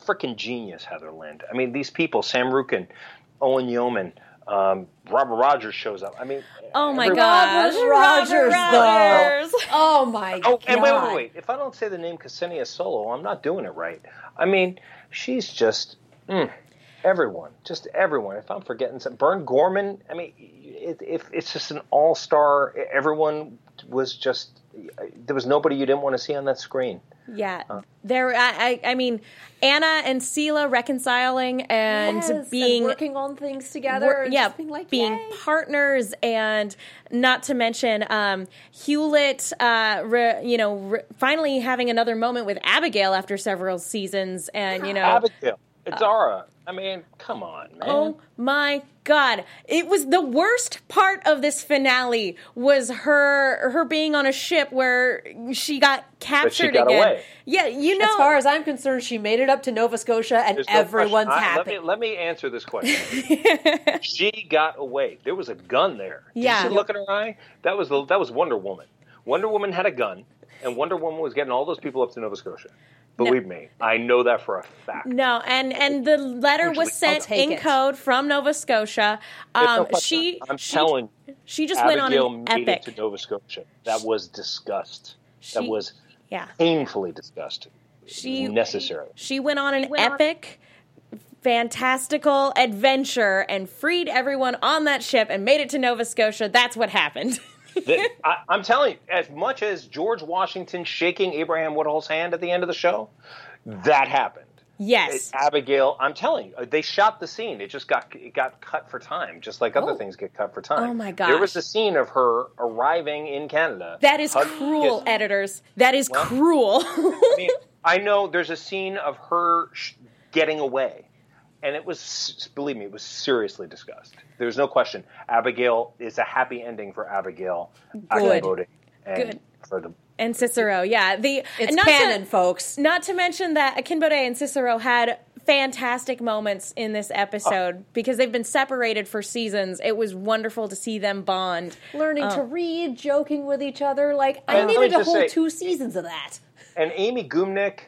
freaking genius, Heather Lind. I mean, these people, Sam Roukin, Owain Yeoman, um, Robert Rogers shows up. I mean, oh my god, gosh. Robert Rogers, Rogers. though. Oh my Oh, god! and wait, wait, wait. If I don't say the name Ksenia Solo, I'm not doing it right. I mean, she's just mm, everyone, just everyone. If I'm forgetting some, Burn Gorman. I mean, it, if it's just an all-star, everyone was just. There was nobody you didn't want to see on that screen. Yeah, there. I, I, I mean, Anna and Selah reconciling and Yes, and being working on things together. wor- yeah, being like being "Yay." partners, and not to mention um, Hewlett. Uh, re, you know, re, finally having another moment with Abigail after several seasons, and you know, Abigail, Oh. Zara. I mean, come on, man. Oh my god. It was the worst part of this finale was her her being on a ship where she got captured got again. away. Yeah, you know As far as I'm concerned, she made it up to Nova Scotia, and There's no everyone's question. I- happy. Let me, let me answer this question. she got away. There was a gun there. Did Yeah. You see the look in her eye. That was the, that was Wonder Woman. Wonder Woman had a gun, and Wonder Woman was getting all those people up to Nova Scotia. Believe me, I know that for a fact. no, and and the letter was Usually- sent in it. code from Nova Scotia. There's no Um, she I'm she, telling she just Abigail went on an made epic. it to Nova Scotia. That was disgust. that was yeah. painfully disgusted. She necessary. She went on an went on- epic, fantastical adventure and freed everyone on that ship and made it to Nova Scotia. That's what happened. That- I, I'm telling you, as much as George Washington shaking Abraham Woodhull's hand at the end of the show, that happened. yes. Abigail, I'm telling you, they shot the scene. It just got it got cut for time, just like other Oh. things get cut for time. Oh, my god! There was a scene of her arriving in Canada. That is cruel, editors. That is Well- cruel. I mean, I know there's a scene of her sh- getting away, and it was, believe me, it was seriously discussed. There's no question. Abigail is a happy ending for Abigail. Good. Voting and Good. for the and Cicero, yeah. The it's not canon, To, folks. not to mention that Akinbode and Cicero had fantastic moments in this episode oh. because they've been separated for seasons. It was wonderful to see them bond. Learning to um, read, joking with each other. Like, I And let me needed a whole say- two seasons of that. and Amy Gumenick,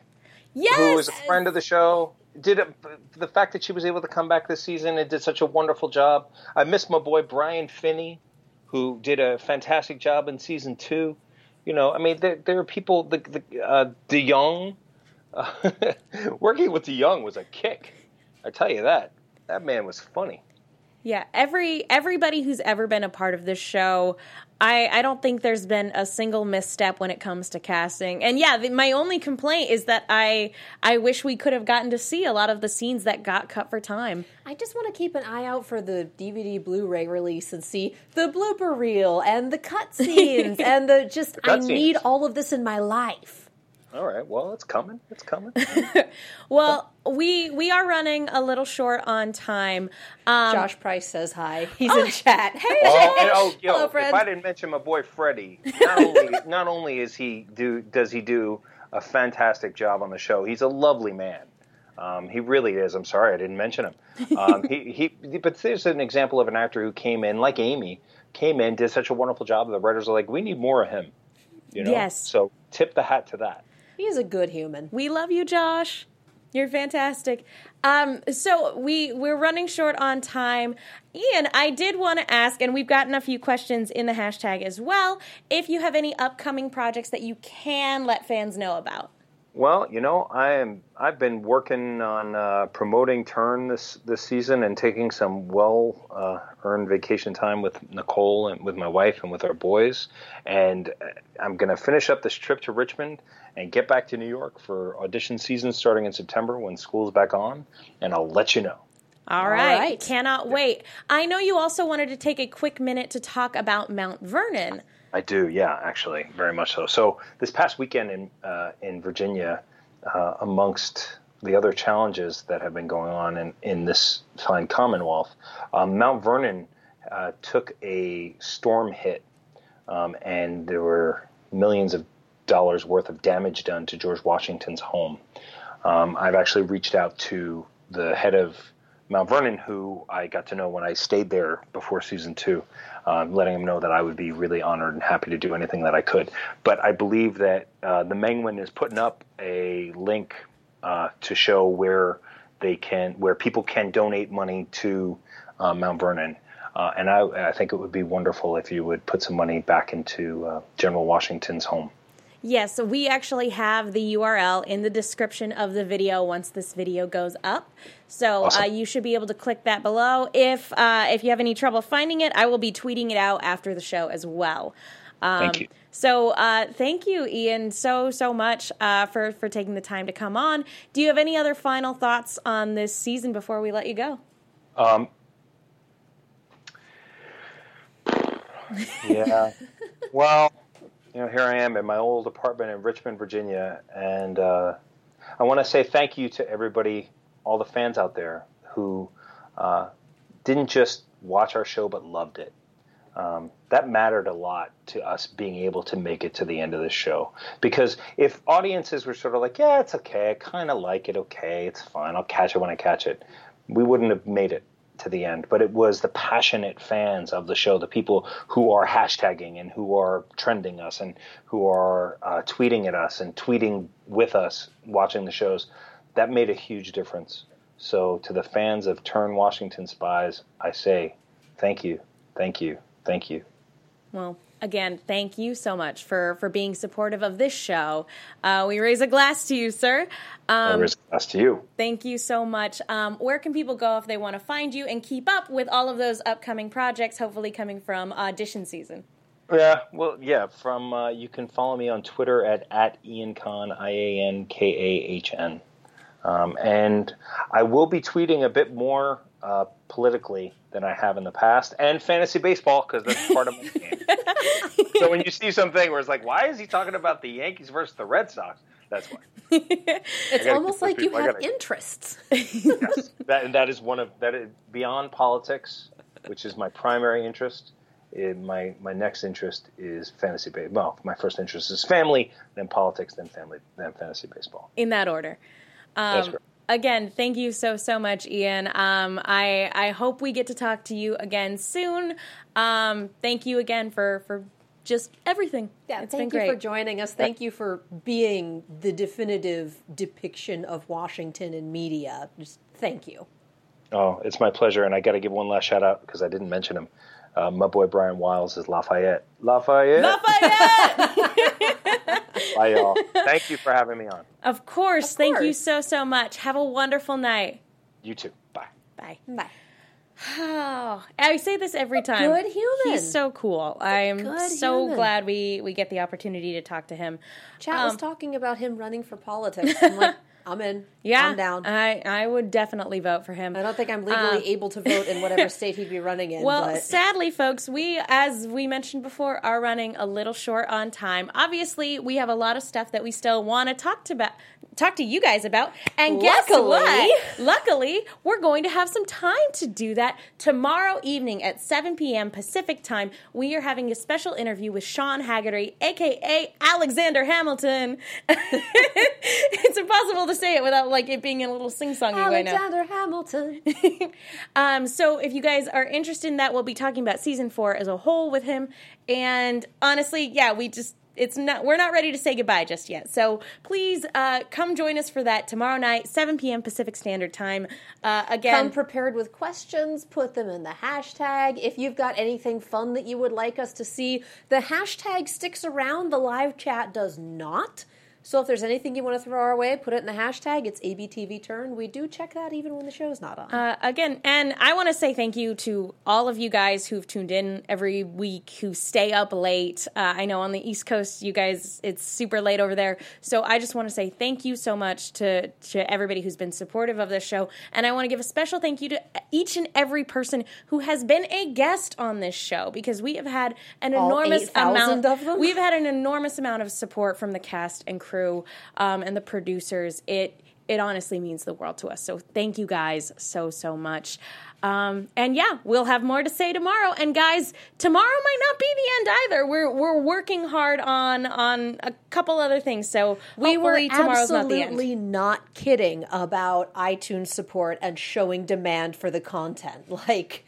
Yes. who was a friend of the show, did a, the fact that she was able to come back this season and did such a wonderful job. I miss my boy Brian Finney, who did a fantastic job in season two. You know, I mean, there, there are people. The the uh, De Young, uh, working with De Young was a kick. I tell you that. That man was funny. Yeah, every everybody who's ever been a part of this show, I I don't think there's been a single misstep when it comes to casting. And yeah, the, my only complaint is that I I wish we could have gotten to see a lot of the scenes that got cut for time. I just want to keep an eye out for the DVD Blu-ray release and see the blooper reel and the cutscenes and the just. I cutscenes. need all of this in my life. All right, well, it's coming. It's coming. Well, we we are running a little short on time. Um, Josh Price says hi. He's in chat. Hey, Oh, Josh. oh, yo, Hello, if. I didn't mention my boy Freddie, not only not only is he do does he do a fantastic job on the show, he's a lovely man. Um, he really is. I'm sorry I didn't mention him. Um, he, he, but there's an example of an actor who came in, like Amy, came in, did such a wonderful job. The writers are like, we need more of him. You know. Yes. So tip the hat to that. He's a good human. We love you, Josh. You're fantastic. Um, so we we're running short on time. Ian, I did want to ask, and we've gotten a few questions in the hashtag as well. If you have any upcoming projects that you can let fans know about. Well, you know, I am. I've been working on uh, promoting Turn this this season and taking some well uh, earned vacation time with Nicole and with my wife and with our boys. And uh, I'm going to finish up this trip to Richmond and get back to New York for audition season starting in September when school's back on. And I'll let you know. All right. right. Cannot wait. I know you also wanted to take a quick minute to talk about Mount Vernon. I do, yeah, actually, very much so. So this past weekend in uh, in Virginia, uh, amongst the other challenges that have been going on in, in this fine Commonwealth, um, Mount Vernon uh, took a storm hit, um, and there were millions of dollars worth of damage done to George Washington's home. Um, I've actually reached out to the head of Mount Vernon, who I got to know when I stayed there before season two, um, letting him know that I would be really honored and happy to do anything that I could. But I believe that uh, the Menguin is putting up a link uh, to show where they can, where people can donate money to uh, Mount Vernon. Uh, and I, I, think it would be wonderful if you would put some money back into uh, General Washington's home. Yes, so we actually have the URL in the description of the video once this video goes up. So uh, awesome. uh, you should be able to click that below. If uh, if you have any trouble finding it, I will be tweeting it out after the show as well. Um, thank you. So uh, thank you, Ian, so so much uh, for for taking the time to come on. Do you have any other final thoughts on this season before we let you go? Um, yeah. well you know, here I am in my old apartment in Richmond, Virginia, and uh, I want to say thank you to everybody, all the fans out there who uh, didn't just watch our show but loved it. Um, that mattered a lot to us being able to make it to the end of the show. Because if audiences were sort of like, yeah, it's okay, I kind of like it, okay, it's fine, I'll catch it when I catch it, we wouldn't have made it to the end, but it was the passionate fans of the show, the people who are hashtagging and who are trending us and who are uh, tweeting at us and tweeting with us, watching the shows. That made a huge difference. So, to the fans of Turn Washington Spies, I say thank you, thank you, thank you. Well, again, thank you so much for for being supportive of this show. Uh, we raise a glass to you, sir. Um, I raise a glass to you. Thank you so much. Um, where can people go if they want to find you and keep up with all of those upcoming projects, hopefully coming from audition season? Yeah, well, yeah. From uh, you can follow me on Twitter at at Ian Kahn, I A N K A H N, um, and I will be tweeting a bit more uh, politically than I have in the past, and fantasy baseball because that's part of my game. so when you see something where it's like, why is he talking about the Yankees versus the Red Sox? That's why. it's almost like you have gotta, interests. yes, that, and that is one of that is beyond politics, which is my primary interest. In my my next interest is fantasy baseball. Well, my first interest is family, then politics, then family, then fantasy baseball. In that order. Um, again, thank you so so much, Ian. Um, I I hope we get to talk to you again soon. Um, thank you again for for just everything. Yeah, it's thank you for joining us. Thank you for being the definitive depiction of Washington in media. Just thank you. Oh, it's my pleasure, and I got to give one last shout out because I didn't mention him. Uh, my boy Brian Wiles is Lafayette. Lafayette. Lafayette. Bye, y'all. Thank you for having me on. Of course. Of Thank course. you so, so much. Have a wonderful night. You too. Bye. Bye. Bye. Oh, I say this every time. Good human. He's so cool. I'm so human. glad we we get the opportunity to talk to him. Chat um, was talking about him running for politics. I'm like, I'm in. Yeah, I'm down. I I would definitely vote for him. I don't think I'm legally uh, able to vote in whatever state he'd be running in. Well, but. sadly, folks, we as we mentioned before are running a little short on time. Obviously, we have a lot of stuff that we still want to talk to about talk to you guys about. And guess luckily, what? Luckily, we're going to have some time to do that tomorrow evening at 7 p.m. Pacific time. We are having a special interview with Sean Haggerty, aka Alexander Hamilton. it's impossible to say it without like it being a little sing-songy right now. Alexander Hamilton. um, so if you guys are interested in that, we'll be talking about season four as a whole with him. And honestly, yeah, we just it's not we're not ready to say goodbye just yet. So please uh, come join us for that tomorrow night, 7 p.m. Pacific Standard Time. Uh, again, come prepared with questions. Put them in the hashtag. If you've got anything fun that you would like us to see, the hashtag sticks around. The live chat does not. So if there's anything you want to throw our way, put it in the hashtag. It's ABTV Turn. We do check that even when the show's not on. Uh, again, and I want to say thank you to all of you guys who've tuned in every week, who stay up late. Uh, I know on the East Coast, you guys, it's super late over there. So I just want to say thank you so much to, to everybody who's been supportive of this show. And I want to give a special thank you to each and every person who has been a guest on this show because we have had an all enormous amount of them. We've had an enormous amount of support from the cast and crew um, and the producers. It it honestly means the world to us. So thank you guys so so much. Um, and yeah, we'll have more to say tomorrow. And guys, tomorrow might not be the end either. We're we're working hard on on a couple other things. So We were tomorrow's not absolutely not kidding about iTunes support and showing demand for the content. Like,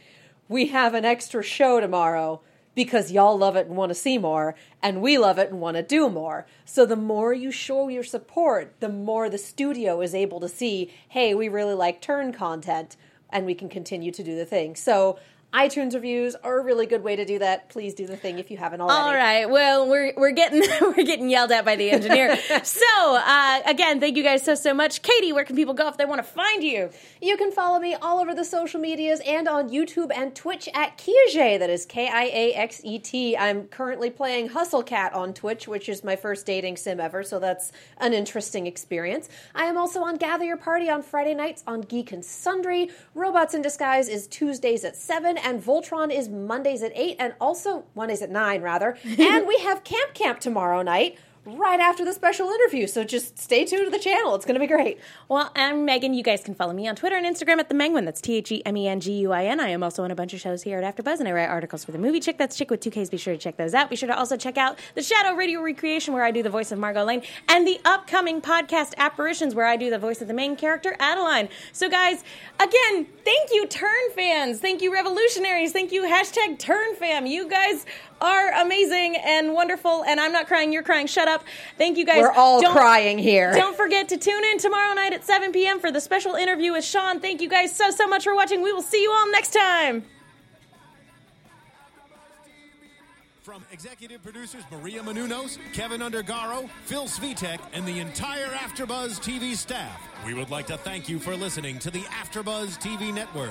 we have an extra show tomorrow because y'all love it and want to see more, and we love it and want to do more. So, the more you show your support, the more the studio is able to see, hey, we really like turn content, and we can continue to do the thing. So, iTunes reviews are a really good way to do that. Please do the thing if you haven't already. All right. Well, we're we're getting we're getting yelled at by the engineer. so uh, again, thank you guys so so much. Katie, where can people go if they want to find you? You can follow me all over the social medias and on YouTube and Twitch at Kiaxet. That is K I A X E T. I'm currently playing Hustle Cat on Twitch, which is my first dating sim ever, so that's an interesting experience. I am also on Gather Your Party on Friday nights on Geek and Sundry. Robots in Disguise is Tuesdays at 7, and Voltron is Mondays at 8, and also Mondays at 9, rather. and we have Camp Camp tomorrow night. Right after the special interview, so just stay tuned to the channel. It's going to be great. Well, I'm Meegan. You guys can follow me on Twitter and Instagram at the Menguin. That's T H E M E N G U I N. I am also on a bunch of shows here at AfterBuzz, and I write articles for the Movie Chick. That's Chick with two Ks. Be sure to check those out. Be sure to also check out the Shadow Radio Recreation, where I do the voice of Margot Lane, and the upcoming podcast Apparitions, where I do the voice of the main character Adeline. So, guys, again, thank you, Turn fans. Thank you, Revolutionaries. Thank you, hashtag Turn fam. You guys are amazing and wonderful. And I'm not crying. You're crying. Shut up. Thank you guys. We're all Don't- crying here. don't forget to tune in tomorrow night at 7 p.m. for the special interview with Sean. Thank you guys so, so much for watching. We will see you all next time. From executive producers Maria Menounos, Kevin Undergaro, Phil Svitek, and the entire AfterBuzz TV staff, we would like to thank you for listening to the AfterBuzz TV network.